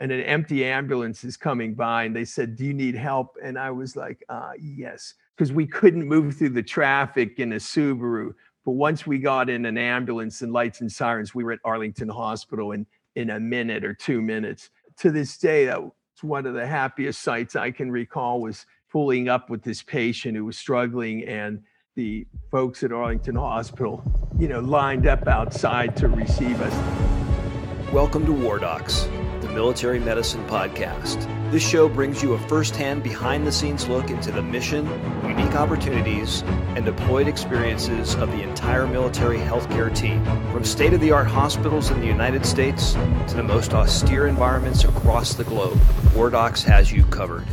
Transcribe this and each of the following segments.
and an empty ambulance is coming by and they said do you need help? And i was like uh, yes. Because we couldn't move through the traffic in a subaru but once we got in an ambulance and lights and sirens we were at arlington hospital in in a minute or two minutes. To this day that one of the happiest sights i can recall was pulling up with this patient who was struggling and the folks at arlington hospital you know lined up outside to receive us. Welcome to war docs Military Medicine Podcast. This show brings you a first hand, behind the scenes look into the mission, unique opportunities, and deployed experiences of the entire military healthcare team. From state of the art hospitals in the United States to the most austere environments across the globe, War Docs has you covered.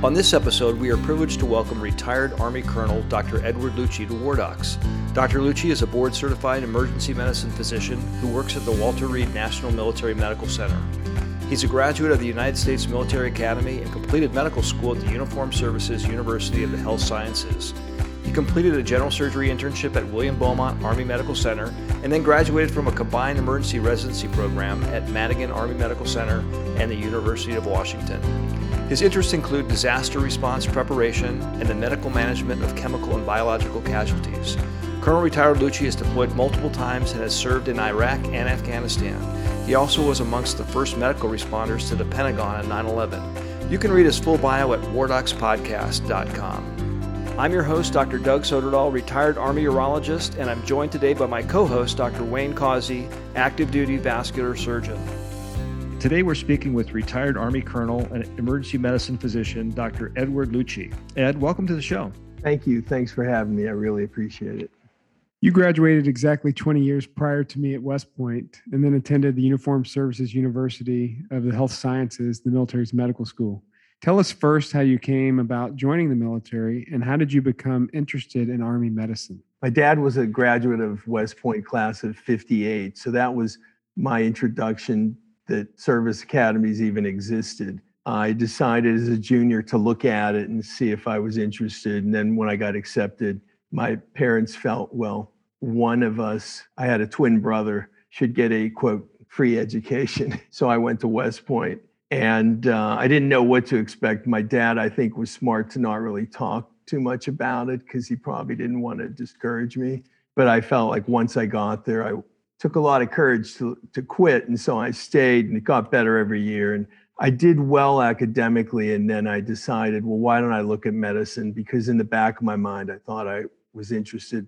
On this episode, we are privileged to welcome retired Army Colonel Dr. Edward Lucci to War Docs. Dr. Lucci is a board certified emergency medicine physician who works at the Walter Reed National Military Medical Center. He's a graduate of the United States Military Academy and completed medical school at the Uniformed Services University of the Health Sciences. He completed a general surgery internship at William Beaumont Army Medical Center and then graduated from a combined emergency residency program at Madigan Army Medical Center and the University of Washington. His interests include disaster response preparation and the medical management of chemical and biological casualties. Colonel retired Lucci has deployed multiple times and has served in Iraq and Afghanistan. He also was amongst the first medical responders to the Pentagon on 9 11. You can read his full bio at wardocspodcast.com. I'm your host, Dr. Doug Soderdahl, retired Army urologist, and I'm joined today by my co host, Dr. Wayne Causey, active duty vascular surgeon. Today, we're speaking with retired Army Colonel and emergency medicine physician, Dr. Edward Lucci. Ed, welcome to the show. Thank you. Thanks for having me. I really appreciate it. You graduated exactly 20 years prior to me at West Point and then attended the Uniformed Services University of the Health Sciences, the military's medical school. Tell us first how you came about joining the military and how did you become interested in Army medicine? My dad was a graduate of West Point class of 58. So that was my introduction that service academies even existed. I decided as a junior to look at it and see if I was interested. And then when I got accepted, my parents felt, well, one of us, I had a twin brother, should get a quote, free education. So I went to West Point and uh, I didn't know what to expect. My dad, I think, was smart to not really talk too much about it because he probably didn't want to discourage me. But I felt like once I got there, I took a lot of courage to, to quit. And so I stayed and it got better every year. And I did well academically. And then I decided, well, why don't I look at medicine? Because in the back of my mind, I thought I was interested.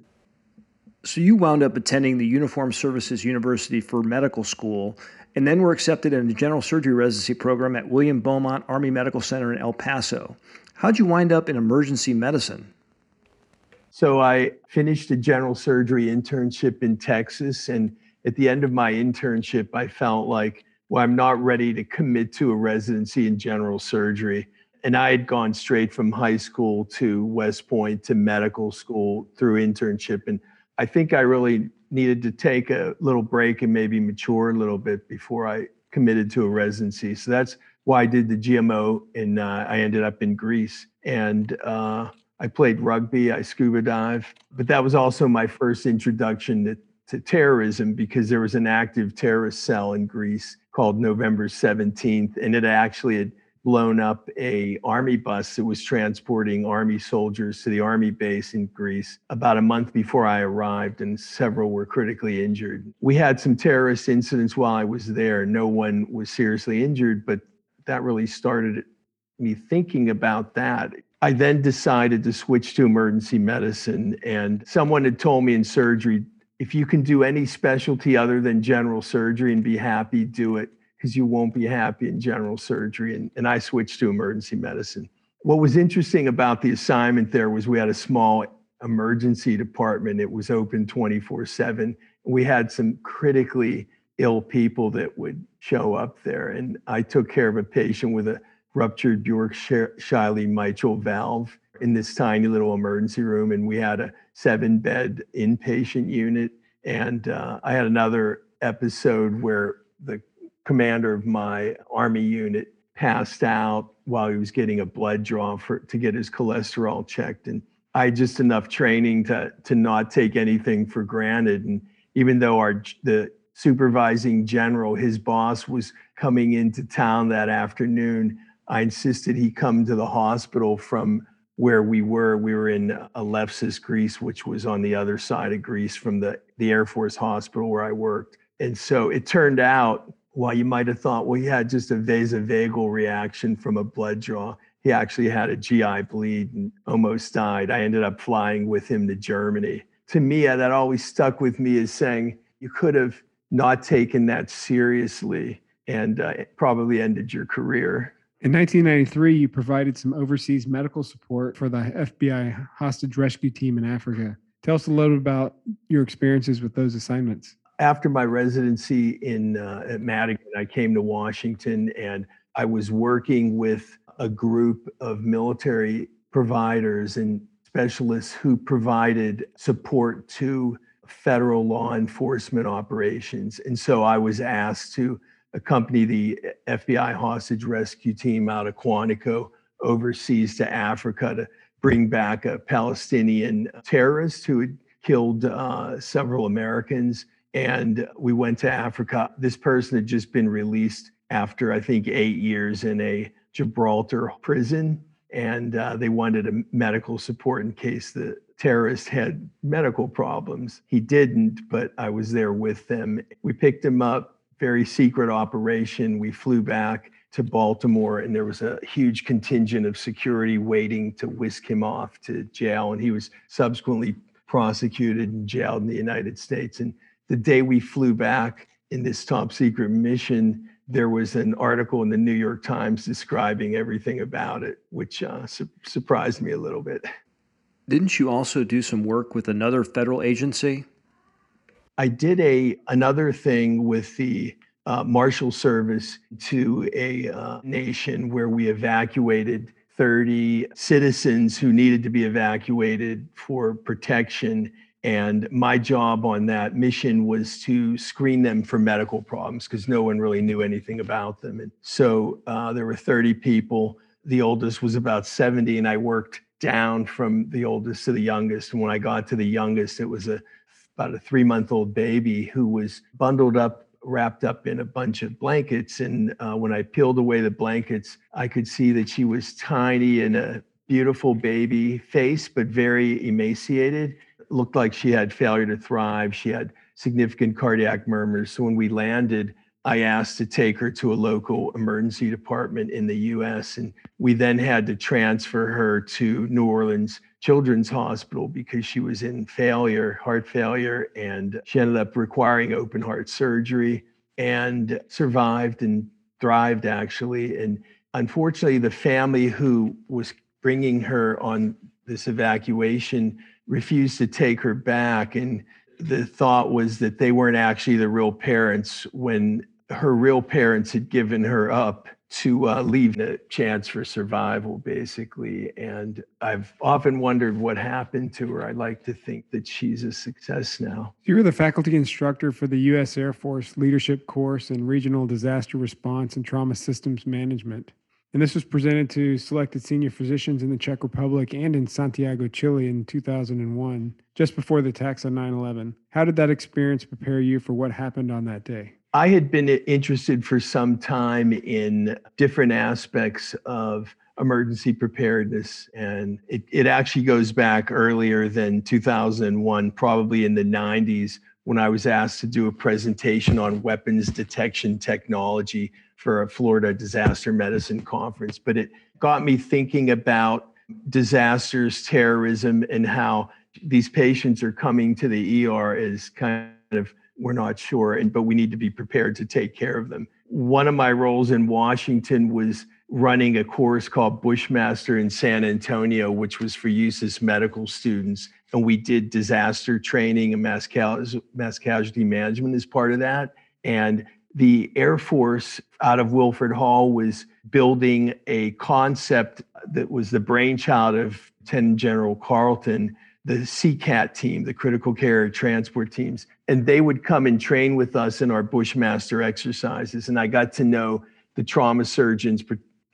So you wound up attending the Uniform Services University for medical school and then were accepted in the general surgery residency program at William Beaumont Army Medical Center in El Paso. How'd you wind up in emergency medicine? So I finished a general surgery internship in Texas. And at the end of my internship, I felt like, well, I'm not ready to commit to a residency in general surgery. And I had gone straight from high school to West Point to medical school through internship. And I think I really needed to take a little break and maybe mature a little bit before I committed to a residency. So that's why I did the GMO and uh, I ended up in Greece. And uh, I played rugby, I scuba dive, but that was also my first introduction to, to terrorism because there was an active terrorist cell in Greece called November 17th, and it actually had blown up a army bus that was transporting army soldiers to the army base in Greece about a month before I arrived and several were critically injured. We had some terrorist incidents while I was there. No one was seriously injured, but that really started me thinking about that. I then decided to switch to emergency medicine. And someone had told me in surgery if you can do any specialty other than general surgery and be happy, do it because you won't be happy in general surgery. And, and I switched to emergency medicine. What was interesting about the assignment there was we had a small emergency department. It was open 24 7. We had some critically ill people that would show up there. And I took care of a patient with a ruptured Bjork Shiley mitral valve in this tiny little emergency room. And we had a seven bed inpatient unit. And uh, I had another episode where the commander of my army unit passed out while he was getting a blood draw for to get his cholesterol checked and i had just enough training to to not take anything for granted and even though our the supervising general, his boss was coming into town that afternoon. I insisted he come to the hospital from where we were. We were in Alexis, Greece, which was on the other side of Greece from the, the Air Force hospital where I worked. And so it turned out, while you might have thought, well, he had just a vasovagal reaction from a blood draw, he actually had a GI bleed and almost died. I ended up flying with him to Germany. To me, that always stuck with me as saying, you could have not taken that seriously and uh, probably ended your career. In 1993, you provided some overseas medical support for the FBI hostage rescue team in Africa. Tell us a little bit about your experiences with those assignments. After my residency in uh, at Madigan, I came to Washington and I was working with a group of military providers and specialists who provided support to federal law enforcement operations. And so I was asked to accompany the FBI hostage rescue team out of Quantico overseas to Africa to bring back a Palestinian terrorist who had killed uh, several Americans. And we went to Africa. This person had just been released after, I think, eight years in a Gibraltar prison. And uh, they wanted a medical support in case the terrorist had medical problems. He didn't, but I was there with them. We picked him up, very secret operation. We flew back to Baltimore, and there was a huge contingent of security waiting to whisk him off to jail. And he was subsequently prosecuted and jailed in the United States. And the day we flew back in this top secret mission, there was an article in the New York Times describing everything about it, which uh, su- surprised me a little bit. Didn't you also do some work with another federal agency? I did a another thing with the uh, Marshal Service to a uh, nation where we evacuated 30 citizens who needed to be evacuated for protection. And my job on that mission was to screen them for medical problems because no one really knew anything about them. And so uh, there were 30 people. The oldest was about 70, and I worked down from the oldest to the youngest. And when I got to the youngest, it was a about a three month old baby who was bundled up wrapped up in a bunch of blankets. And uh, when I peeled away the blankets, I could see that she was tiny and a beautiful baby face, but very emaciated. It looked like she had failure to thrive. She had significant cardiac murmurs. So when we landed, I asked to take her to a local emergency department in the US. And we then had to transfer her to New Orleans Children's Hospital because she was in failure, heart failure, and she ended up requiring open heart surgery and survived and thrived actually. And unfortunately, the family who was bringing her on this evacuation refused to take her back. And the thought was that they weren't actually the real parents when her real parents had given her up to uh, leave a chance for survival, basically. And I've often wondered what happened to her. I'd like to think that she's a success now. You were the faculty instructor for the U.S. Air Force Leadership Course in Regional Disaster Response and Trauma Systems Management. And this was presented to selected senior physicians in the Czech Republic and in Santiago, Chile in 2001, just before the attacks on 9 11. How did that experience prepare you for what happened on that day? I had been interested for some time in different aspects of emergency preparedness. And it, it actually goes back earlier than 2001, probably in the 90s, when I was asked to do a presentation on weapons detection technology for a Florida disaster medicine conference. But it got me thinking about disasters, terrorism, and how these patients are coming to the ER as kind of we're not sure, and but we need to be prepared to take care of them. One of my roles in Washington was running a course called Bushmaster in San Antonio, which was for USUHS medical students. And we did disaster training and mass, mass casualty management as part of that. And the Air Force out of Wilford Hall was building a concept that was the brainchild of Lieutenant General Carlton the CCAT team, the critical care transport teams, and they would come and train with us in our Bushmaster exercises. And I got to know the trauma surgeons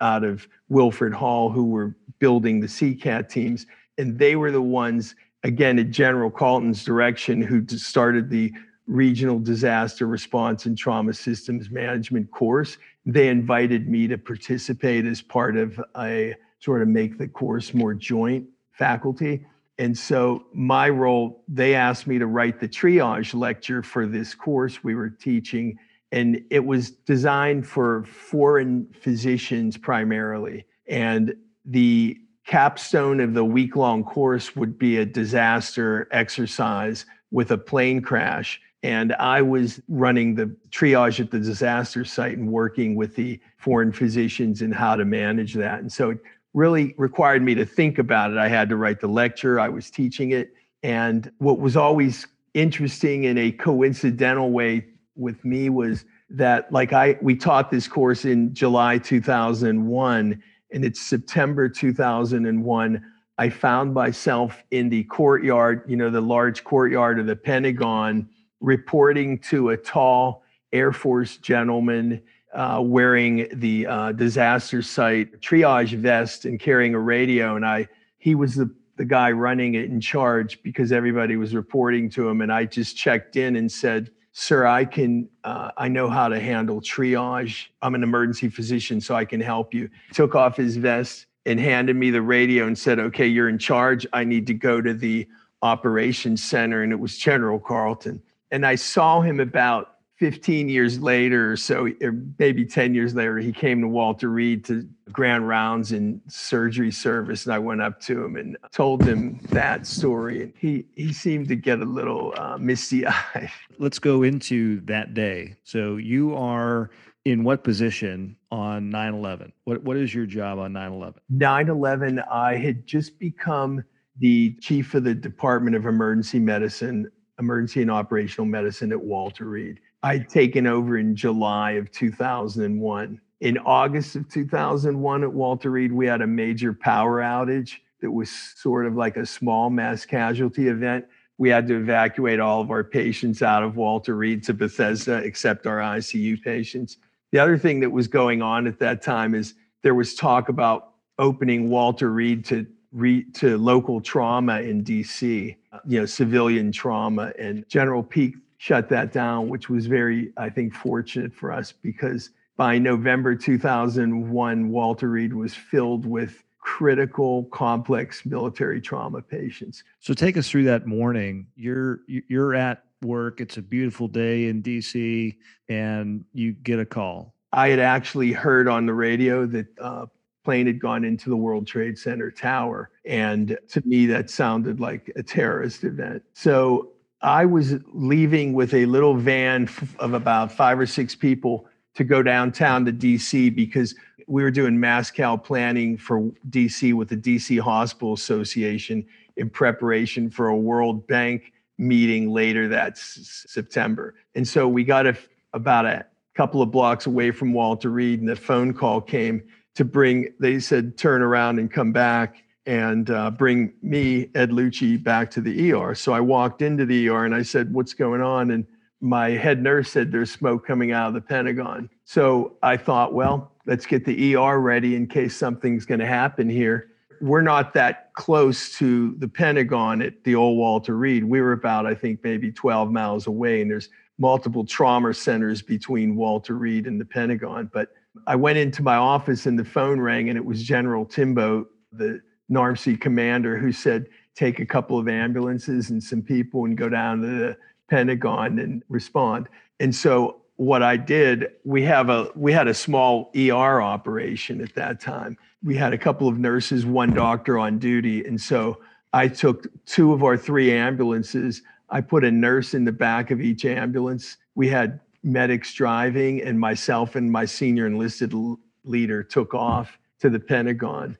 out of Wilford Hall who were building the CCAT teams. And they were the ones, again, at General Carlton's direction, who started the regional disaster response and trauma systems management course. They invited me to participate as part of a sort of make the course more joint faculty. And so my role, they asked me to write the triage lecture for this course we were teaching. And it was designed for foreign physicians primarily. And the capstone of the week long course would be a disaster exercise with a plane crash. And I was running the triage at the disaster site and working with the foreign physicians and how to manage that. And so really required me to think about it. I had to write the lecture, I was teaching it. And what was always interesting in a coincidental way with me was that like I we taught this course in July 2001 and it's September 2001 I found myself in the courtyard, you know, the large courtyard of the Pentagon reporting to a tall Air Force gentleman uh, wearing the uh, disaster site triage vest and carrying a radio. And I, he was the, the guy running it in charge because everybody was reporting to him. And I just checked in and said, Sir, I can, uh, I know how to handle triage. I'm an emergency physician, so I can help you. Took off his vest and handed me the radio and said, Okay, you're in charge. I need to go to the operations center. And it was General Carlton. And I saw him about 15 years later or so, or maybe 10 years later, he came to Walter Reed to grand rounds in surgery service. And I went up to him and told him that story. And he, he seemed to get a little uh, misty eyed. Let's go into that day. So you are in what position on 9 11? What, what is your job on 9 11? 9 11, I had just become the chief of the Department of Emergency Medicine, Emergency and Operational Medicine at Walter Reed. I'd taken over in July of 2001. In August of 2001 at Walter Reed, we had a major power outage that was sort of like a small mass casualty event. We had to evacuate all of our patients out of Walter Reed to Bethesda, except our ICU patients. The other thing that was going on at that time is there was talk about opening Walter Reed to to local trauma in DC, you know, civilian trauma, and General Peake shut that down, which was very, I think, fortunate for us because by November 2001, Walter Reed was filled with critical, complex military trauma patients. So take us through that morning. You're you're at work. It's a beautiful day in DC, and you get a call. I had actually heard on the radio that uh, plane had gone into the World Trade Center tower, and to me that sounded like a terrorist event. So I was leaving with a little van of about five or six people to go downtown to DC because we were doing mass cal planning for DC with the DC Hospital Association in preparation for a World Bank meeting later that s- September. And so we got about a couple of blocks away from Walter Reed, and the phone call came to bring, they said, turn around and come back and uh, bring me, Ed Lucci, back to the ER. So I walked into the ER and I said, What's going on? And my head nurse said, There's smoke coming out of the Pentagon. So I thought, Well, let's get the ER ready in case something's going to happen here. We're not that close to the Pentagon at the old Walter Reed. We were about, I think, maybe 12 miles away, and there's multiple trauma centers between Walter Reed and the Pentagon. But I went into my office and the phone rang, and it was General Timboe, the NARMC commander who said, take a couple of ambulances and some people and go down to the Pentagon and respond. And so what I did, we have a we had a small ER operation at that time. We had a couple of nurses, one doctor on duty, and so I took two of our three ambulances. I put a nurse in the back of each ambulance. We had medics driving, and myself and my senior enlisted leader took off to the Pentagon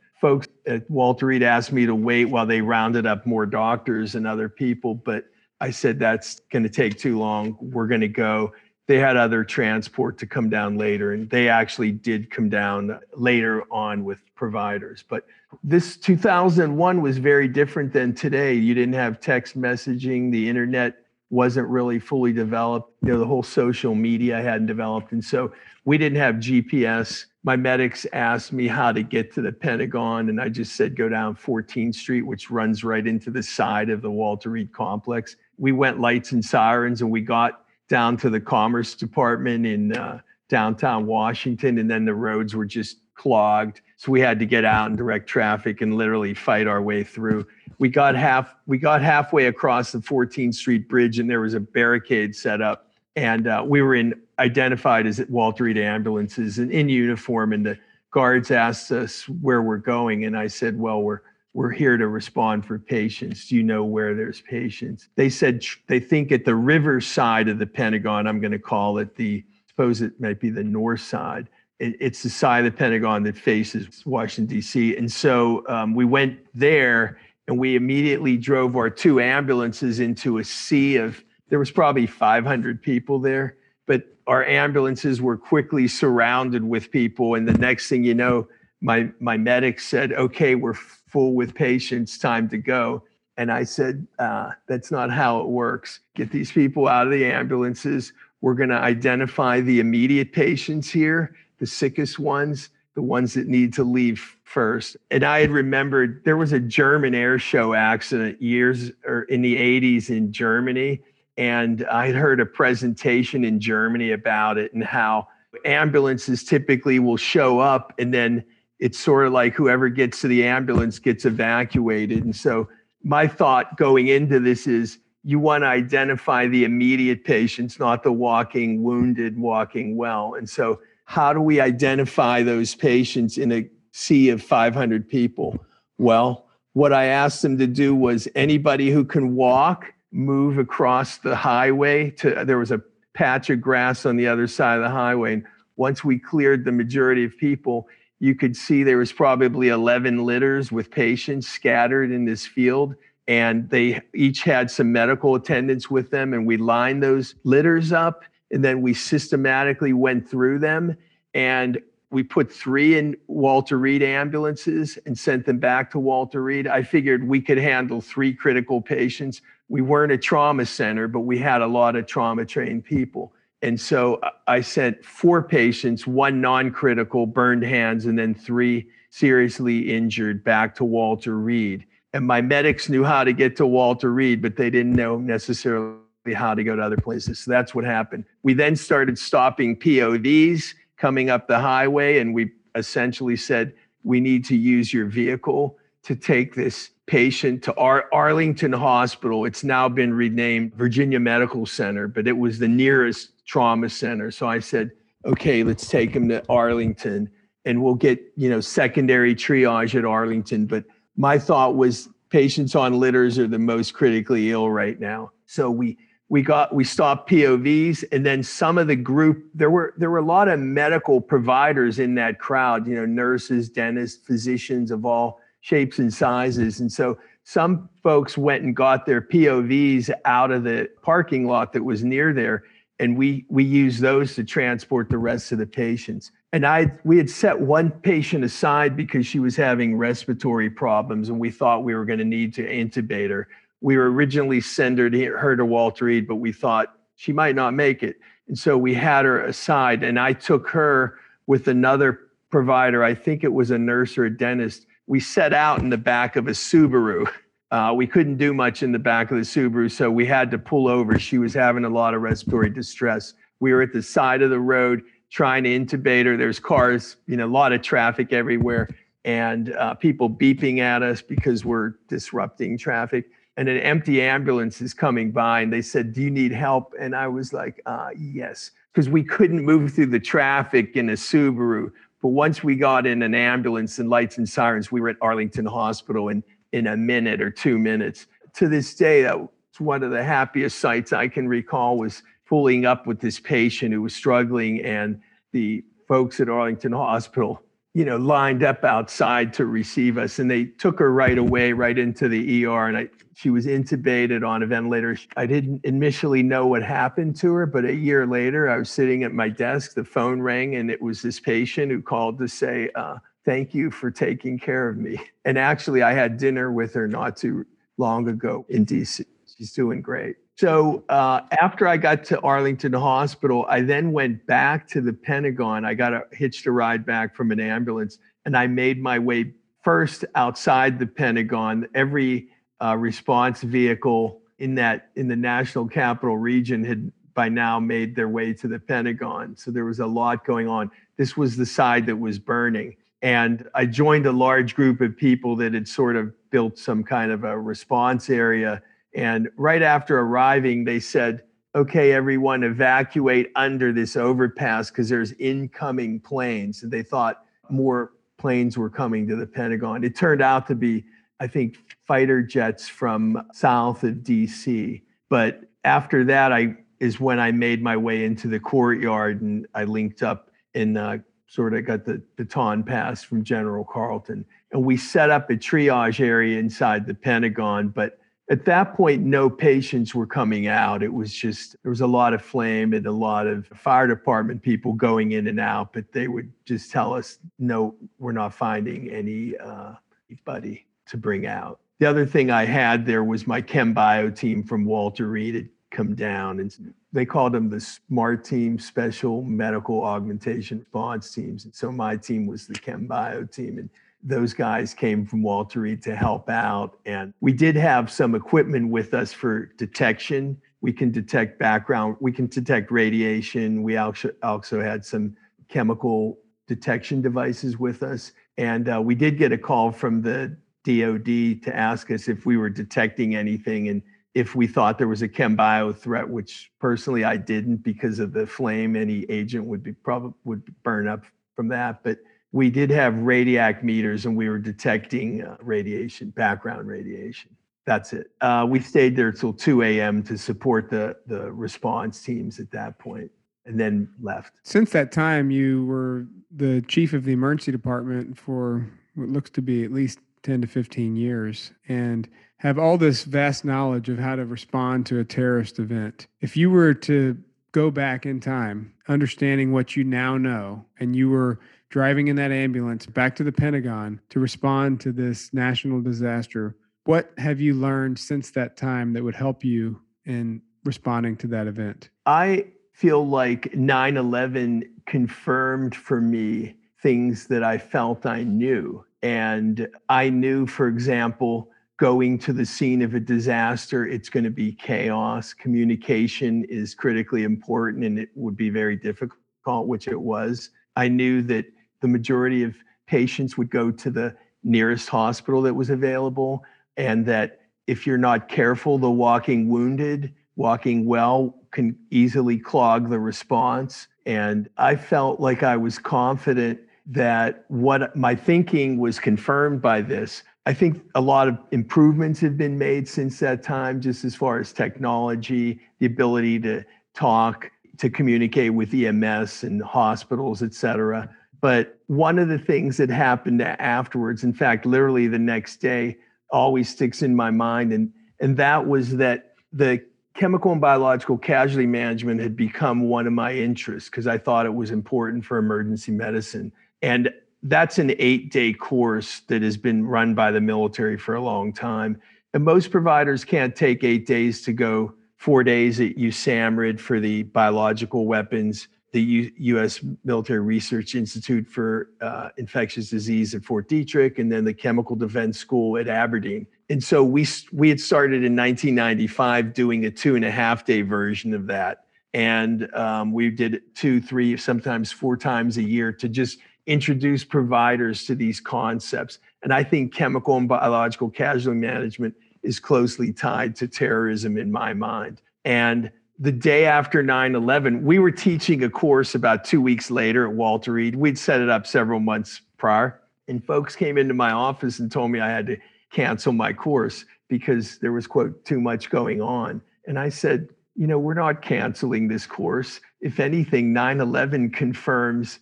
Uh, Walter Reed asked me to wait while they rounded up more doctors and other people, but I said that's going to take too long. We're going to go. They had other transport to come down later, and they actually did come down later on with providers. But this 2001 was very different than today. You didn't have text messaging, the internet wasn't really fully developed. You know, the whole social media hadn't developed. And so we didn't have GPS my medics asked me how to get to the Pentagon, and I just said go down 14th Street, which runs right into the side of the Walter Reed complex. we went lights and sirens and we got down to the Commerce Department in uh, downtown Washington, and then the roads were just clogged. So we had to get out and direct traffic and literally fight our way through. We got half we got halfway across the 14th Street Bridge, and there was a barricade set up, and uh, we were in identified as Walter Reed ambulances and in uniform, and the guards asked us where we're going, and I said, "Well, we're." We're here to respond for patients. Do you know where there's patients? They said they think at the river side of the Pentagon, I'm going to call it the suppose it might be the north side. It, it's the side of the Pentagon that faces Washington, D.C. And so um, we went there and we immediately drove our two ambulances into a sea of, there was probably 500 people there, but our ambulances were quickly surrounded with people. And the next thing you know, my, my medic said, okay, we're full with patients, time to go. And I said, uh, that's not how it works. Get these people out of the ambulances. We're going to identify the immediate patients here, the sickest ones, the ones that need to leave first. And I had remembered there was a German air show accident years or in the 80s in Germany. And I heard a presentation in Germany about it and how ambulances typically will show up and then it's sort of like whoever gets to the ambulance gets evacuated. And so my thought going into this is you want to identify the immediate patients, not the walking wounded, walking well. And so, how do we identify those patients in a sea of 500 people? Well, what I asked them to do was anybody who can walk, move across the highway to, there was a patch of grass on the other side of the highway. And once we cleared the majority of people, you could see there was probably 11 litters with patients scattered in this field and they each had some medical attendants with them and we lined those litters up and then we systematically went through them and we put three in Walter Reed ambulances and sent them back to Walter Reed. I figured we could handle three critical patients. We weren't a trauma center, but we had a lot of trauma trained people. And so uh, I sent four patients, one non critical, burned hands, and then three seriously injured back to Walter Reed and my medics knew how to get to Walter Reed, but they didn't know necessarily how to go to other places. So that's what happened. We then started stopping POVs coming up the highway, and we essentially said, we need to use your vehicle to take this patient to Ar- Arlington Hospital. It's now been renamed Virginia Medical Center, but it was the nearest trauma center. So I said, okay, let's take him to Arlington and we'll get, you know, secondary triage at Arlington. But my thought was patients on litters are the most critically ill right now. So we we got we stopped POVs and then some of the group there were there were a lot of medical providers in that crowd, you know, nurses, dentists, physicians of all shapes and sizes. And so some folks went and got their POVs out of the parking lot that was near there and we we used those to transport the rest of the patients and I we had set one patient aside because she was having respiratory problems, and we thought we were going to need to intubate her. We were originally sending her to Walter Reed, but we thought she might not make it, and so we had her aside. And I took her with another provider. I think it was a nurse or a dentist. We set out in the back of a Subaru. Uh, we couldn't do much in the back of the Subaru, so we had to pull over. She was having a lot of respiratory distress. We were at the side of the road trying to intubate her. There's cars, you know, a lot of traffic everywhere, and uh, people beeping at us because we're disrupting traffic. And an empty ambulance is coming by, and they said, "Do you need help?" And I was like, uh, "Yes," because we couldn't move through the traffic in a Subaru. But once we got in an ambulance and lights and sirens, we were at Arlington Hospital in in a minute or two minutes. To this day, that was one of the happiest sights I can recall was pulling up with this patient who was struggling and the folks at Arlington Hospital, you know, lined up outside to receive us. And they took her right away, right into the ER. And I, she was intubated on a ventilator. I didn't initially know what happened to her, but a year later, I was sitting at my desk. The phone rang, and it was this patient who called to say, uh, Thank you for taking care of me. And actually, I had dinner with her not too long ago in DC. She's doing great. So uh, after I got to Arlington Hospital, I then went back to the Pentagon. I got a hitched a ride back from an ambulance, and I made my way first outside the Pentagon. Every uh, response vehicle in that in the national capital region had by now made their way to the Pentagon. So there was a lot going on. This was the side that was burning. And I joined a large group of people that had sort of built some kind of a response area. And right after arriving, they said, okay, everyone evacuate under this overpass because there's incoming planes. And they thought more planes were coming to the Pentagon. It turned out to be, I think, fighter jets from south of DC. But after that, I is when I made my way into the courtyard and I linked up and uh, sort of got the baton pass from General Carlton. And we set up a triage area inside the Pentagon. But at that point, no patients were coming out. It was just, there was a lot of flame and a lot of fire department people going in and out, but they would just tell us, no, we're not finding any uh, anybody to bring out. The other thing I had there was my chem bio team from Walter Reed had come down and they called them the smart team special medical augmentation response teams and so my team was the chem bio team and those guys came from walter reed to help out. And we did have some equipment with us for detection. We can detect background we can detect radiation. We also also had some chemical detection devices with us. And uh, we did get a call from the dod to ask us if we were detecting anything and if we thought there was a chem bio threat, which personally I didn't because of the flame, any agent would be probably would burn up from that. But we did have radiac meters and we were detecting uh, radiation, background radiation. That's it. Uh, we stayed there till 2 a.m. to support the the response teams at that point, and then left. Since that time, you were the chief of the emergency department for what looks to be at least 10 to 15 years and have all this vast knowledge of how to respond to a terrorist event. If you were to go back in time, understanding what you now know, and you were driving in that ambulance back to the Pentagon to respond to this national disaster, what have you learned since that time that would help you in responding to that event? I feel like 9 11 confirmed for me things that I felt I knew. And I knew, for example, going to the scene of a disaster, it's going to be chaos. Communication is critically important and it would be very difficult, which it was. I knew that the majority of patients would go to the nearest hospital that was available, and that if you're not careful, the walking wounded, walking well can easily clog the response. And I felt like I was confident that what my thinking was confirmed by this. I think a lot of improvements have been made since that time, just as far as technology, the ability to talk, to communicate with EMS and hospitals, et cetera. But one of the things that happened afterwards, in fact, literally the next day, always sticks in my mind. And, and that was that the chemical and biological casualty management had become one of my interests because I thought it was important for emergency medicine. And that's an eight day course that has been run by the military for a long time. And most providers can't take eight days to go four days at USAMRIID for the biological weapons, the U- U.S. Military Research Institute for uh, Infectious Disease at Fort Detrick, and then the Chemical Defense School at Aberdeen. And so we we had started in 1995 doing a two and a half day version of that, and um, we did two, three, sometimes four times a year to just introduce providers to these concepts. And I think chemical and biological casualty management is closely tied to terrorism in my mind. And the day after 9 11, we were teaching a course about two weeks later at Walter Reed. We'd set it up several months prior. And folks came into my office and told me I had to cancel my course because there was, quote, too much going on. And I said, you know, we're not canceling this course. If anything, 9 11 confirms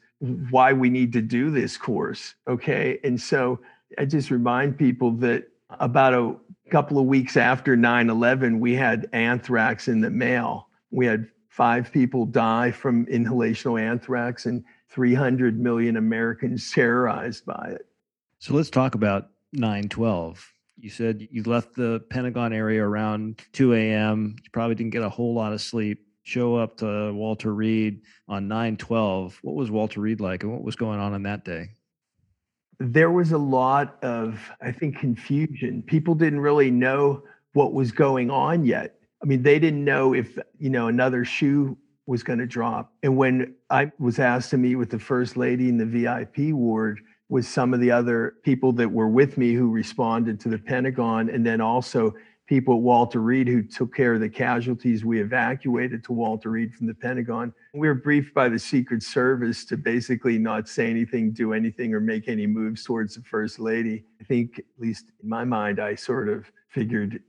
why we need to do this course. Okay. And so I just remind people that about a couple of weeks after 9 11, we had anthrax in the mail. We had five people die from inhalational anthrax and 300 million Americans terrorized by it. So let's talk about 9 12. You said you left the Pentagon area around 2 a.m. You probably didn't get a whole lot of sleep show up to Walter Reed on 9 12. What was Walter Reed like and what was going on on that day? There was a lot of, I think, confusion. People didn't really know what was going on yet. I mean, they didn't know if, you know, another shoe was going to drop. And when I was asked to meet with the first lady in the VIP ward, with some of the other people that were with me who responded to the Pentagon, and then also people at Walter Reed who took care of the casualties we evacuated to Walter Reed from the Pentagon. We were briefed by the Secret Service to basically not say anything, do anything, or make any moves towards the First Lady. I think, at least in my mind, I sort of figured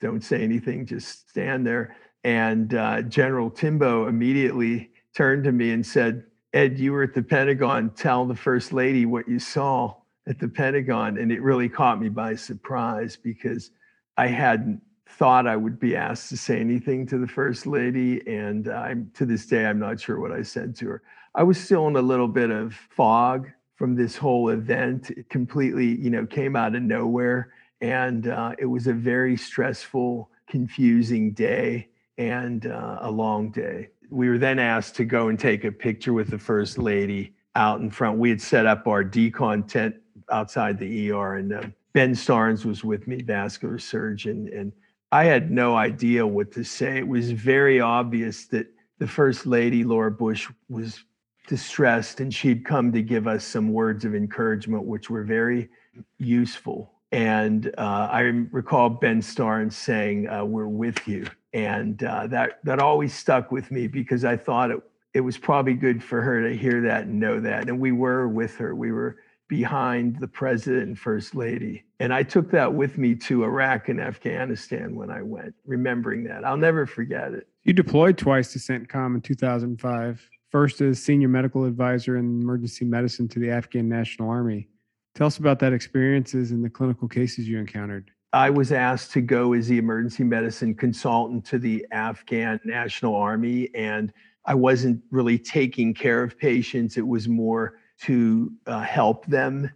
don't say anything, just stand there. And uh, General Timboe immediately turned to me and said, Ed, you were at the Pentagon. Tell the First Lady what you saw at the Pentagon. And it really caught me by surprise because I hadn't thought I would be asked to say anything to the First Lady. And I'm to this day, I'm not sure what I said to her. I was still in a little bit of fog from this whole event. It completely, you know, came out of nowhere. And uh, it was a very stressful, confusing day and uh, a long day. We were then asked to go and take a picture with the First Lady out in front. We had set up our decon tent outside the ER, and uh, Ben Starnes was with me, vascular surgeon, and I had no idea what to say. It was very obvious that the First Lady, Laura Bush, was distressed, and she'd come to give us some words of encouragement, which were very useful. And uh, I recall Ben Starnes saying, uh, "We're with you," and uh, that that always stuck with me because I thought it it was probably good for her to hear that and know that. And we were with her. We were behind the president and first lady. And I took that with me to Iraq and Afghanistan when I went, remembering that. I'll never forget it. You deployed twice to CENTCOM in 2005, first as senior medical advisor in emergency medicine to the Afghan National Army. Tell us about that experiences and the clinical cases you encountered. I was asked to go as the emergency medicine consultant to the Afghan National Army, and I wasn't really taking care of patients. It was more to uh, help them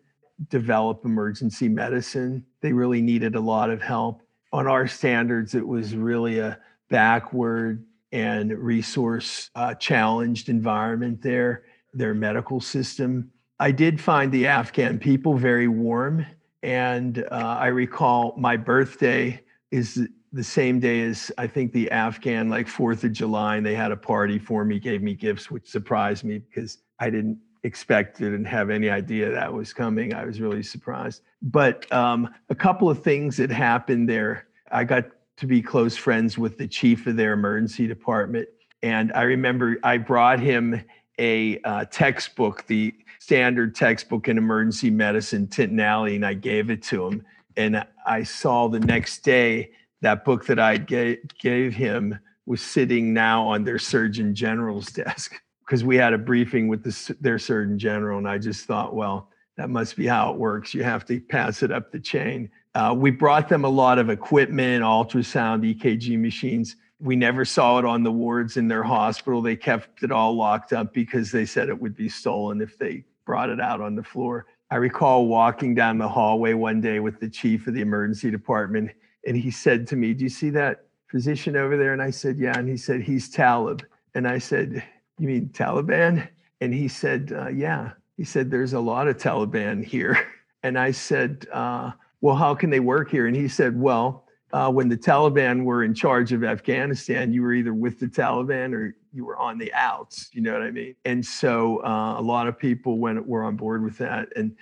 develop emergency medicine. They really needed a lot of help. On our standards, it was really a backward and resource uh, challenged environment there, their medical system. I did find the Afghan people very warm. And uh, I recall my birthday is the same day as I think the Afghan, like Fourth of July, and they had a party for me, gave me gifts, which surprised me because I didn't expect it and have any idea that was coming. I was really surprised. But um, a couple of things that happened there. I got to be close friends with the chief of their emergency department. And I remember I brought him a uh, textbook, the standard textbook in emergency medicine, Tintinalli, and I gave it to him. And I saw the next day that book that I gave, gave him was sitting now on their Surgeon General's desk because we had a briefing with the, their Surgeon General, and I just thought, well, that must be how it works. You have to pass it up the chain. Uh, we brought them a lot of equipment, ultrasound, EKG machines. We never saw it on the wards in their hospital. They kept it all locked up because they said it would be stolen if they brought it out on the floor. I recall walking down the hallway one day with the chief of the emergency department, and he said to me, Do you see that physician over there? And I said, Yeah. And he said, He's Talib. And I said, You mean Taliban? And he said, uh, Yeah. He said, There's a lot of Taliban here. And I said, uh, Well, how can they work here? And he said, Well, uh, when the Taliban were in charge of Afghanistan, you were either with the Taliban or you were on the outs. You know what I mean? And so uh, a lot of people went were on board with that. And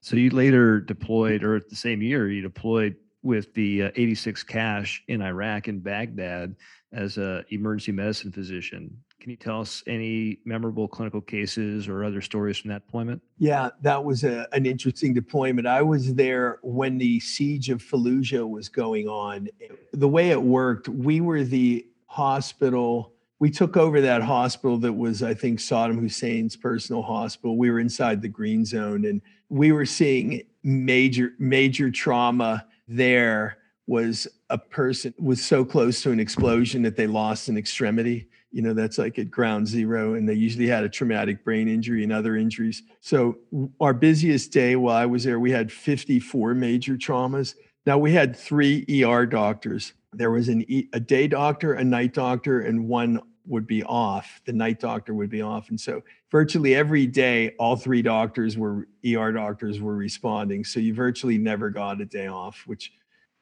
so you later deployed, or at the same year, you deployed with the uh, 86 CSH in Iraq in Baghdad as a emergency medicine physician. Can you tell us any memorable clinical cases or other stories from that deployment? Yeah, that was a, an interesting deployment. I was there when the siege of Fallujah was going on. The way it worked, we were the hospital. We took over that hospital that was, I think, Saddam Hussein's personal hospital. We were inside the green zone and we were seeing major, major trauma there was a person was so close to an explosion that they lost an extremity you know that's like at ground zero and they usually had a traumatic brain injury and other injuries. So our busiest day while i was there we had 54 major traumas. Now we had three er doctors. There was an e, a day doctor a night doctor and one would be off. The night doctor would be off. And so virtually every day all three doctors were er doctors were responding. So you virtually never got a day off which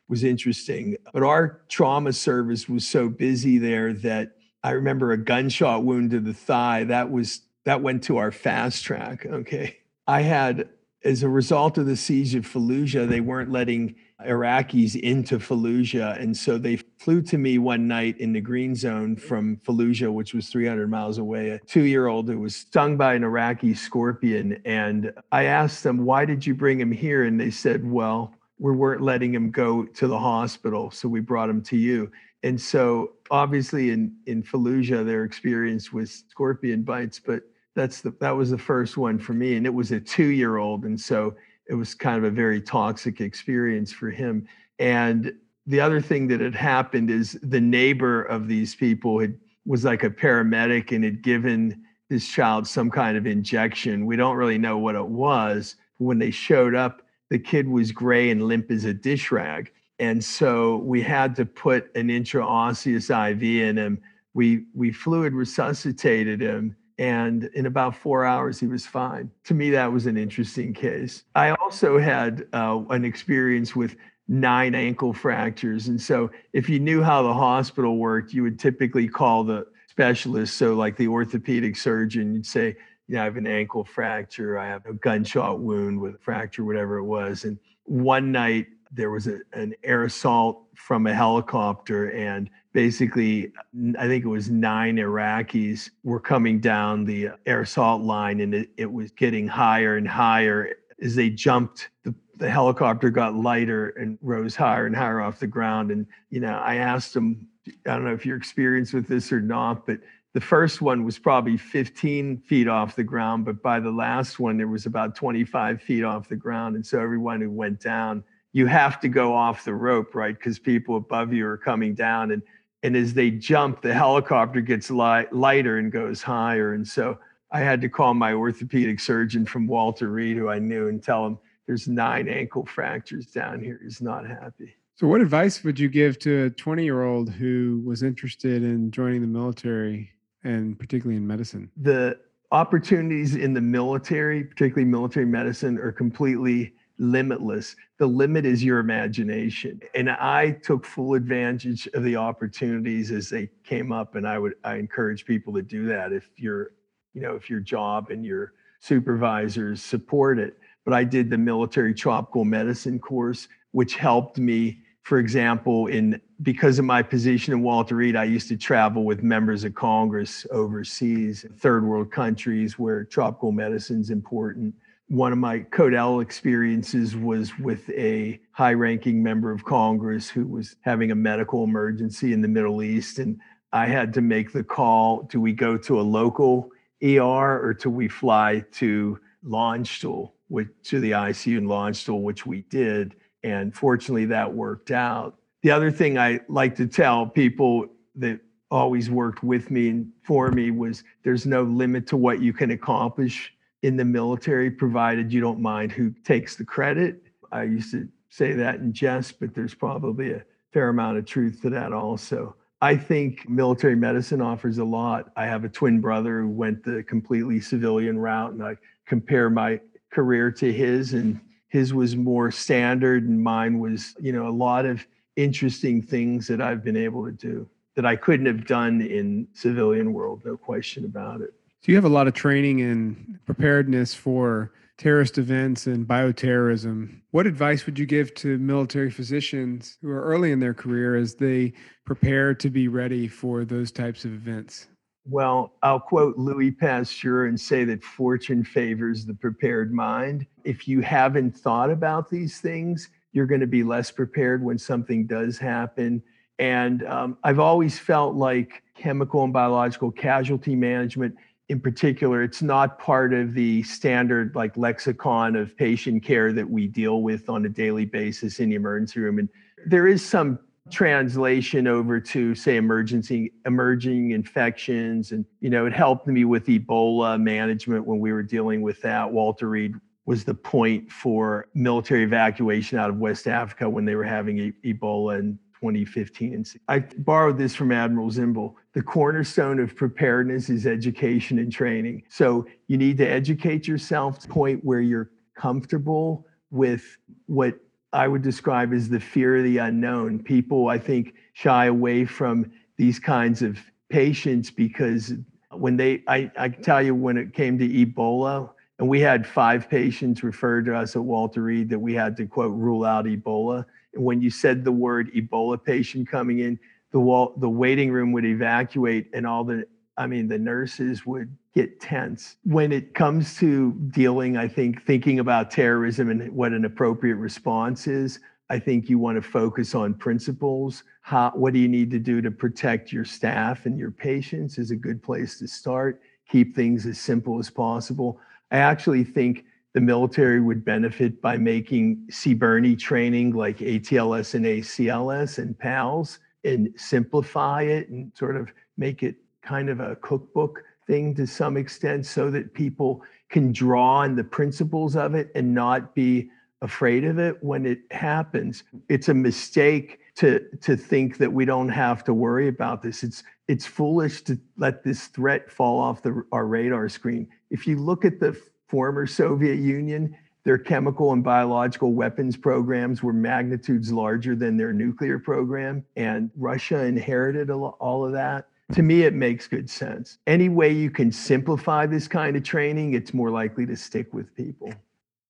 was interesting. But our trauma service was so busy there that I remember a gunshot wound to the thigh. That was that went to our fast track. Okay. I had as a result of the siege of Fallujah, they weren't letting Iraqis into Fallujah. And so they flew to me one night in the green zone from Fallujah, which was 300 miles away, a two year old who was stung by an Iraqi scorpion. And I asked them, Why did you bring him here? And they said, Well, we weren't letting him go to the hospital. So we brought him to you. And so obviously in, in Fallujah, their experience with scorpion bites, but that's the that was the first one for me. And it was a two-year-old. And so it was kind of a very toxic experience for him. And the other thing that had happened is the neighbor of these people had was like a paramedic and had given this child some kind of injection. We don't really know what it was. When they showed up, the kid was gray and limp as a dish rag. And so we had to put an intraosseous IV in him. We we fluid resuscitated him and in about four hours he was fine to me that was an interesting case i also had uh, an experience with nine ankle fractures and so if you knew how the hospital worked you would typically call the specialist so like the orthopedic surgeon you'd say yeah, I have an ankle fracture. I have a gunshot wound with a fracture, whatever it was. And one night there was a, an air assault from a helicopter, and basically, I think it was nine Iraqis were coming down the air assault line, and it, it was getting higher and higher as they jumped. The, the helicopter got lighter and rose higher and higher off the ground. And you know, I asked them, I don't know if you're experienced with this or not, but the first one was probably 15 feet off the ground, but by the last one, there was about 25 feet off the ground. And so everyone who went down, you have to go off the rope, right? Because people above you are coming down. And, and as they jump, the helicopter gets light, lighter and goes higher. And so I had to call my orthopedic surgeon from Walter Reed, who I knew, and tell him there's nine ankle fractures down here. He's not happy. So, what advice would you give to a 20 year old who was interested in joining the military and particularly in medicine? The opportunities in the military, particularly military medicine, are completely limitless. The limit is your imagination. And I took full advantage of the opportunities as they came up. And I would I encourage people to do that if you're, you know, if your job and your supervisors support it. But I did the military tropical medicine course, which helped me for example, in because of my position in Walter Reed, I used to travel with members of Congress overseas, third world countries where tropical medicine is important. One of my CODEL experiences was with a high ranking member of Congress who was having a medical emergency in the Middle East. And I had to make the call do we go to a local ER or do we fly to Landstuhl, which, to the ICU in Landstuhl, which we did and fortunately, that worked out. The other thing I like to tell people that always worked with me and for me was there's no limit to what you can accomplish in the military, provided you don't mind who takes the credit. I used to say that in jest, but there's probably a fair amount of truth to that also. I think military medicine offers a lot. I have a twin brother who went the completely civilian route, and I compare my career to his, and his was more standard and mine was you know a lot of interesting things that i've been able to do that i couldn't have done in civilian world no question about it so you have a lot of training and preparedness for terrorist events and bioterrorism what advice would you give to military physicians who are early in their career as they prepare to be ready for those types of events well, I'll quote Louis Pasteur and say that fortune favors the prepared mind. If you haven't thought about these things, you're going to be less prepared when something does happen. And um, I've always felt like chemical and biological casualty management, in particular, it's not part of the standard like lexicon of patient care that we deal with on a daily basis in the emergency room. And there is some translation over to say emergency emerging infections. And you know it helped me with ebola management when we were dealing with that. Walter reed was the point for military evacuation out of west africa when they were having e- ebola in 2015 and i borrowed this from admiral zimble the cornerstone of preparedness is education and training so you need to educate yourself to the point where you're comfortable with what I would describe as the fear of the unknown. People, I think, shy away from these kinds of patients because when they, I, I can tell you when it came to Ebola, and we had five patients referred to us at Walter Reed that we had to quote rule out Ebola. And when you said the word Ebola patient coming in, the wall, the waiting room would evacuate, and all the, I mean, the nurses would get tense. When it comes to dealing, I think thinking about terrorism and what an appropriate response is, I think you want to focus on principles. How, what do you need to do to protect your staff and your patients is a good place to start. Keep things as simple as possible. I actually think the military would benefit by making CBRNE training like ATLS and ACLS and PALS and simplify it and sort of make it kind of a cookbook thing to some extent so that people can draw on the principles of it and not be afraid of it when it happens. It's a mistake to to think that we don't have to worry about this. It's it's foolish to let this threat fall off the, our radar screen. If you look at the former Soviet Union, their chemical and biological weapons programs were magnitudes larger than their nuclear program, and Russia inherited all of that. To me, it makes good sense. Any way you can simplify this kind of training, it's more likely to stick with people.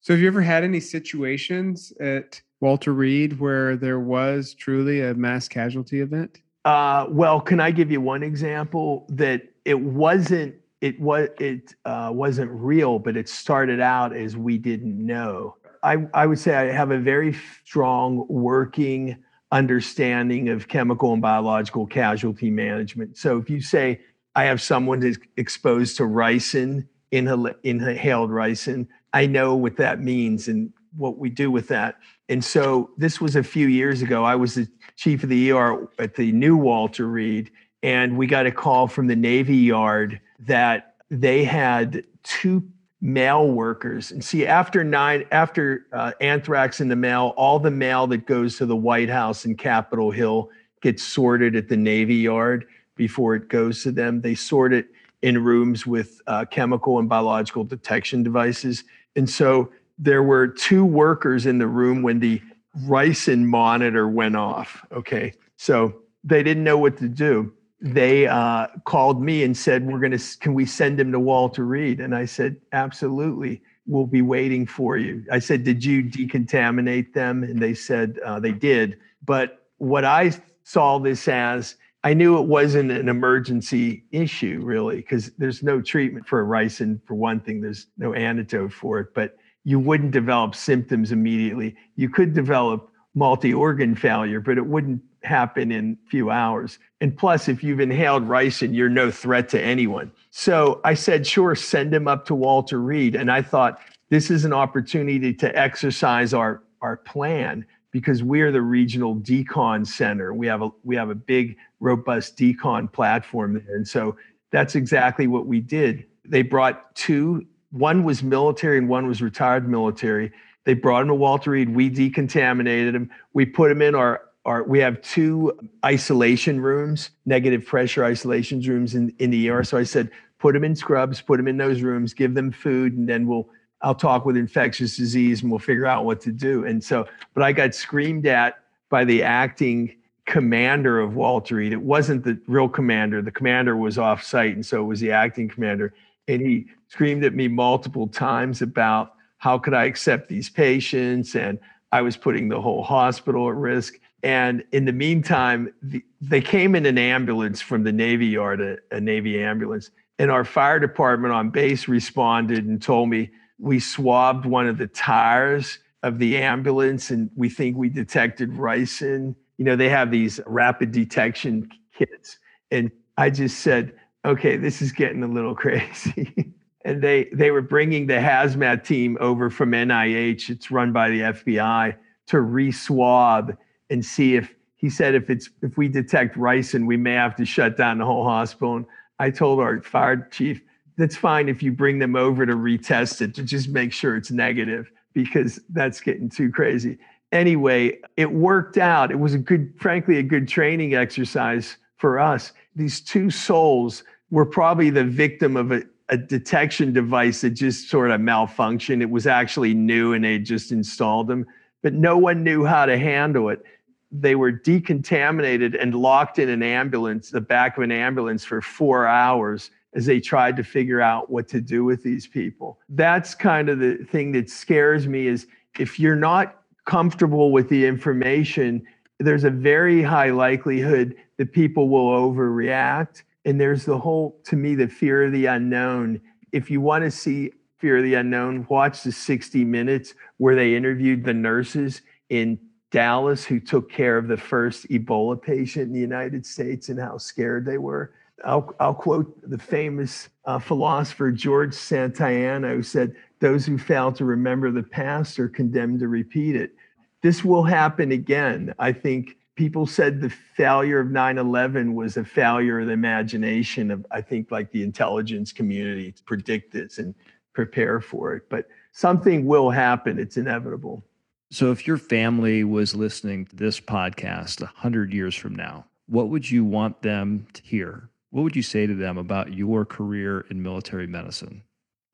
So, have you ever had any situations at Walter Reed where there was truly a mass casualty event? Uh, well, can I give you one example that it wasn't it was it uh, wasn't real, but it started out as we didn't know. I, I would say I have a very strong working understanding of chemical and biological casualty management. So if you say I have someone exposed to ricin, inhal- inhaled ricin, I know what that means and what we do with that. And so this was a few years ago. I was the chief of the ER at the new Walter Reed, and we got a call from the Navy Yard that they had two male workers. And see, after nine, after uh, anthrax in the mail, all the mail that goes to the White House and Capitol Hill gets sorted at the Navy Yard before it goes to them. They sort it in rooms with uh, chemical and biological detection devices. And so there were two workers in the room when the ricin monitor went off. Okay. So they didn't know what to do. They uh, called me and said, We're going to, can we send him to Walter Reed? And I said, Absolutely. We'll be waiting for you. I said, Did you decontaminate them? And they said, uh, They did. But what I saw this as, I knew it wasn't an emergency issue really, because there's no treatment for ricin for one thing. There's no antidote for it, but you wouldn't develop symptoms immediately. You could develop multi-organ failure, but it wouldn't happen in a few hours. And plus, if you've inhaled ricin, you're no threat to anyone. So I said, sure, send him up to Walter Reed. And I thought this is an opportunity to exercise our, our plan because we're the regional decon center. We have a we have a big, robust decon platform there. And so that's exactly what we did. They brought two, one was military and one was retired military. They brought him to Walter Reed. We decontaminated him. We put him in our our we have two isolation rooms, negative pressure isolation rooms in, in the ER. So I said, put them in scrubs, put them in those rooms, give them food, and then we'll I'll talk with infectious disease and we'll figure out what to do. And so, but I got screamed at by the acting commander of Walter Reed. It wasn't the real commander. The commander was off site, and so it was the acting commander. And he screamed at me multiple times about how could I accept these patients, and I was putting the whole hospital at risk. And in the meantime, the, they came in an ambulance from the Navy Yard, a, a Navy ambulance, and our fire department on base responded and told me we swabbed one of the tires of the ambulance and we think we detected ricin. You know, they have these rapid detection kits. And I just said, okay, this is getting a little crazy. And they they were bringing the hazmat team over from NIH. It's run by the FBI to re-swab and see if he said if it's if we detect ricin, we may have to shut down the whole hospital. And I told our fire chief, that's fine if you bring them over to retest it to just make sure it's negative because that's getting too crazy. Anyway, it worked out. It was a good, frankly, a good training exercise for us. These two souls were probably the victim of a, a detection device that just sort of malfunctioned. It was actually new and they just installed them. but no one knew how to handle it. They were decontaminated and locked in an ambulance, the back of an ambulance for four hours as they tried to figure out what to do with these people. That's kind of the thing that scares me is if you're not comfortable with the information, there's a very high likelihood that people will overreact. And there's the whole, to me, the fear of the unknown. If you want to see fear of the unknown, watch the 60 minutes where they interviewed the nurses in Dallas who took care of the first Ebola patient in the United States and how scared they were. I'll, I'll quote the famous uh, philosopher George Santayana, who said, Those who fail to remember the past are condemned to repeat it. This will happen again. I think people said the failure of 9 11 was a failure of the imagination of, I think, like the intelligence community to predict this and prepare for it. But something will happen, it's inevitable. So, if your family was listening to this podcast 100 years from now, what would you want them to hear? What would you say to them about your career in military medicine?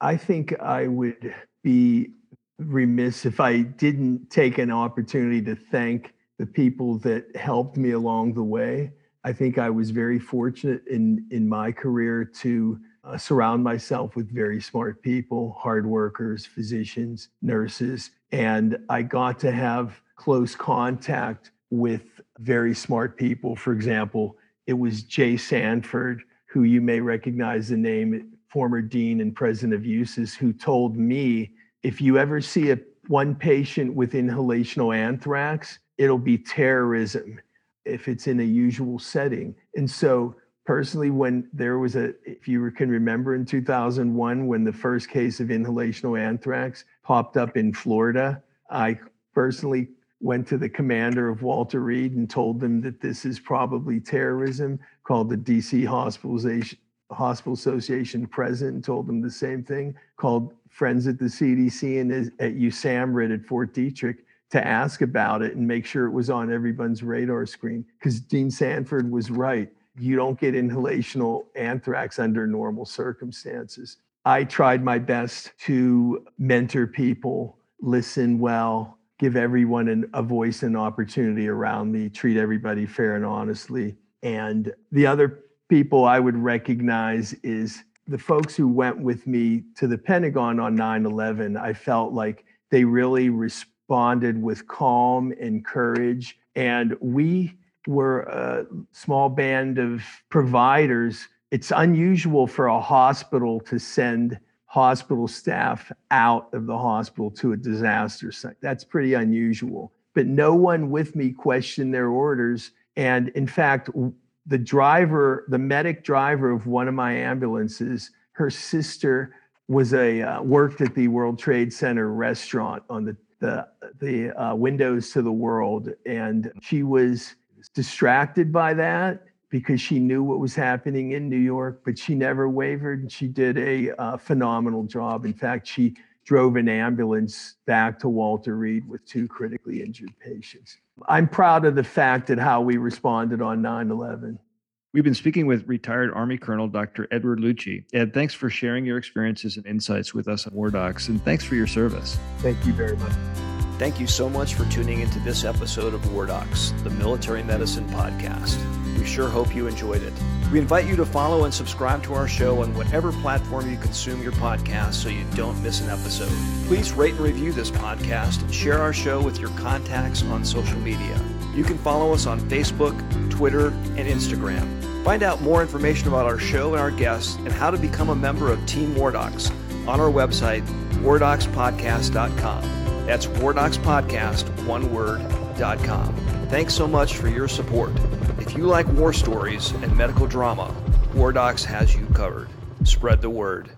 I think I would be remiss if I didn't take an opportunity to thank the people that helped me along the way. I think I was very fortunate in in my career to uh, surround myself with very smart people, hard workers, physicians, nurses, and I got to have close contact with very smart people. For example, it was Jay Sanford, who you may recognize the name, former dean and president of USUHS, who told me if you ever see a one patient with inhalational anthrax, it'll be terrorism if it's in a usual setting. And so personally, when there was a, if you can remember in 2001, when the first case of inhalational anthrax popped up in Florida, I personally went to the commander of Walter Reed and told them that this is probably terrorism, called the DC Hospitalization Hospital Association president and told them the same thing, called friends at the CDC and at USAMRIID at Fort Detrick to ask about it and make sure it was on everyone's radar screen. Because Dean Sanford was right. You don't get inhalational anthrax under normal circumstances. I tried my best to mentor people, listen well, give everyone an, a voice and opportunity around me, treat everybody fair and honestly. And the other people I would recognize is the folks who went with me to the Pentagon on 9 11. I felt like they really responded with calm and courage. And we were a small band of providers. It's unusual for a hospital to send hospital staff out of the hospital to a disaster site. That's pretty unusual. But no one with me questioned their orders. And in fact, the driver, the medic driver of one of my ambulances, her sister was a uh, worked at the World Trade Center restaurant on the the the uh, windows to the world, and she was distracted by that because she knew what was happening in New York, but she never wavered and she did a uh, phenomenal job. In fact, she drove an ambulance back to Walter Reed with two critically injured patients. I'm proud of the fact that how we responded on 9 11. We've been speaking with retired Army Colonel Dr. Edward Lucci. Ed, thanks for sharing your experiences and insights with us at War Docs, and thanks for your service. Thank you very much. Thank you so much for tuning into this episode of War Docs, the Military Medicine Podcast. We sure hope you enjoyed it. We invite you to follow and subscribe to our show on whatever platform you consume your podcast so you don't miss an episode. Please rate and review this podcast and share our show with your contacts on social media. You can follow us on Facebook, Twitter, and Instagram. Find out more information about our show and our guests and how to become a member of Team War Docs on our website, wardocspodcast.com. That's wardocspodcast, one word, dot com. Thanks so much for your support. If you like war stories and medical drama, War Docs has you covered. Spread the word.